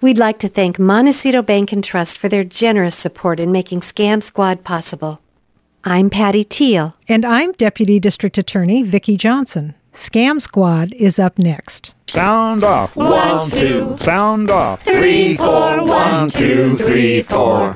We'd like to thank Montecito Bank and Trust for their generous support in making Scam Squad possible. I'm Patty Teal. And I'm Deputy District Attorney Vicki Johnson. Scam Squad is up next. Sound off. One, two. Sound off. Three, four. One, two, three, four.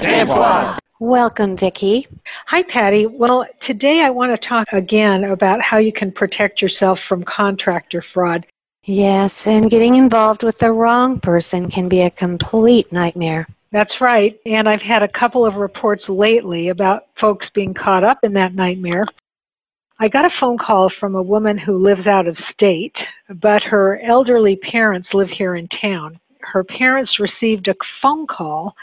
Scam Squad. Welcome, Vicki. Hi, Patty. Well, today I want to talk again about how you can protect yourself from contractor fraud. Yes, and getting involved with the wrong person can be a complete nightmare. That's right. And I've had a couple of reports lately about folks being caught up in that nightmare. I got a phone call from a woman who lives out of state, but her elderly parents live here in town. Her parents received a phone call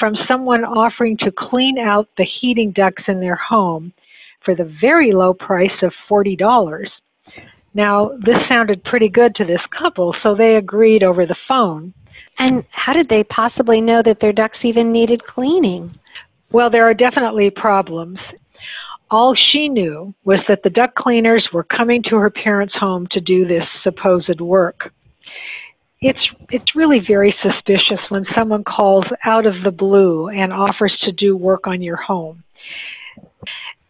from someone offering to clean out the heating ducts in their home for the very low price of $40. Now, this sounded pretty good to this couple, so they agreed over the phone. And how did they possibly know that their ducts even needed cleaning? Well, there are definitely problems. All she knew was that the duct cleaners were coming to her parents' home to do this supposed work. It's it's really very suspicious when someone calls out of the blue and offers to do work on your home.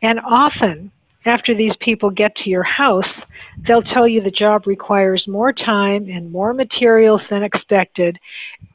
And often after these people get to your house, they'll tell you the job requires more time and more materials than expected,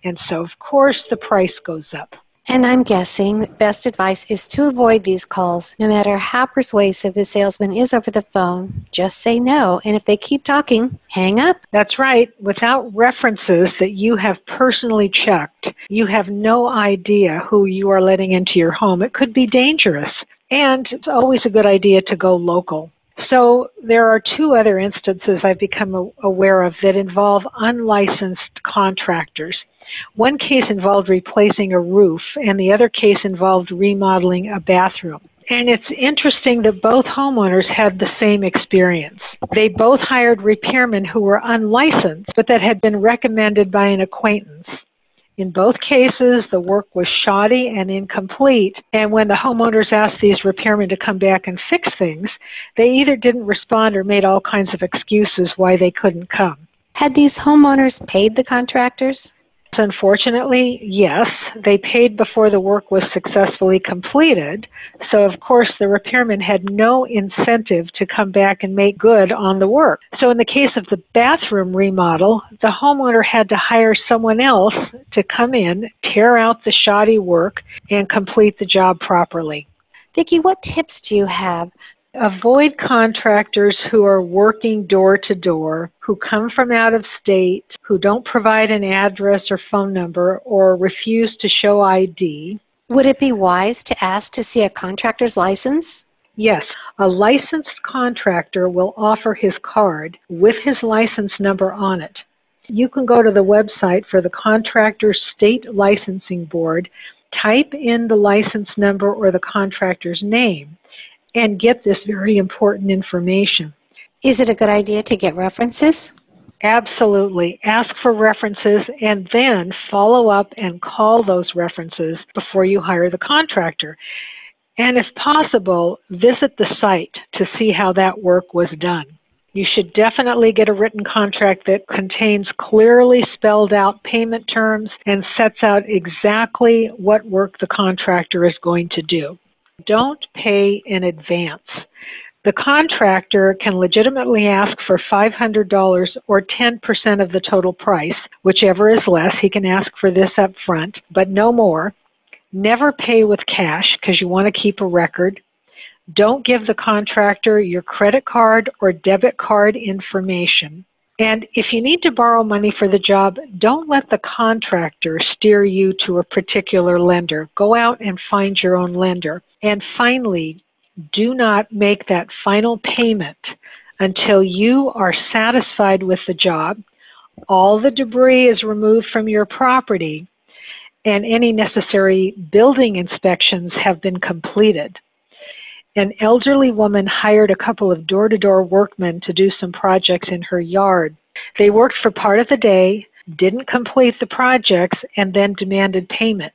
and so of course the price goes up. And I'm guessing best advice is to avoid these calls. No matter how persuasive the salesman is over the phone, just say no. And if they keep talking, hang up. That's right. Without references that you have personally checked, you have no idea who you are letting into your home. It could be dangerous. And it's always a good idea to go local. So there are two other instances I've become aware of that involve unlicensed contractors. One case involved replacing a roof, and the other case involved remodeling a bathroom. And it's interesting that both homeowners had the same experience. They both hired repairmen who were unlicensed, but that had been recommended by an acquaintance. In both cases, the work was shoddy and incomplete, and when the homeowners asked these repairmen to come back and fix things, they either didn't respond or made all kinds of excuses why they couldn't come. Had these homeowners paid the contractors? Unfortunately, yes. They paid before the work was successfully completed, so of course the repairman had no incentive to come back and make good on the work. So in the case of the bathroom remodel, the homeowner had to hire someone else to come in, tear out the shoddy work, and complete the job properly. Vicki, what tips do you have Avoid contractors who are working door to door, who come from out of state, who don't provide an address or phone number, or refuse to show ID. Would it be wise to ask to see a contractor's license? Yes, a licensed contractor will offer his card with his license number on it. You can go to the website for the Contractor's State Licensing Board, type in the license number or the contractor's name and get this very important information. Is it a good idea to get references? Absolutely. Ask for references and then follow up and call those references before you hire the contractor. And if possible, visit the site to see how that work was done. You should definitely get a written contract that contains clearly spelled out payment terms and sets out exactly what work the contractor is going to do don't pay in advance. The contractor can legitimately ask for $500 or 10% of the total price, whichever is less. He can ask for this up front, but no more. Never pay with cash because you want to keep a record. Don't give the contractor your credit card or debit card information. And if you need to borrow money for the job, don't let the contractor steer you to a particular lender. Go out and find your own lender. And finally, do not make that final payment until you are satisfied with the job, all the debris is removed from your property, and any necessary building inspections have been completed an elderly woman hired a couple of door to door workmen to do some projects in her yard. They worked for part of the day, didn't complete the projects, and then demanded payment.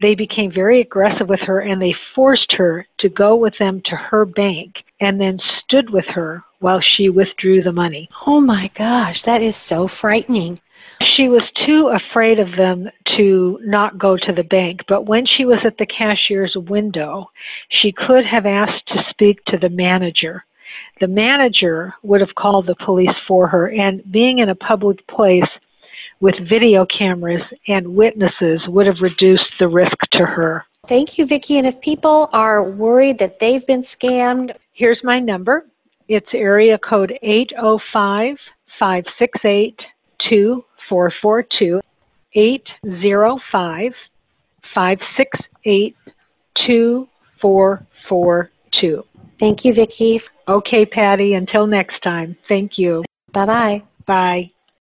They became very aggressive with her and they forced her to go with them to her bank and then stood with her while she withdrew the money. Oh my gosh, that is so frightening. she was too afraid of them to not go to the bank. But when she was at the cashier's window, she could have asked to speak to the manager. The manager would have called the police for her, and being in a public place with video cameras and witnesses would have reduced the risk to her. Thank you, Vicki. And if people are worried that they've been scammed, here's my number. It's area code 805 568 2442. 805 568 2442. Thank you, Vicki. Okay, Patty. Until next time. Thank you. Bye bye. Bye.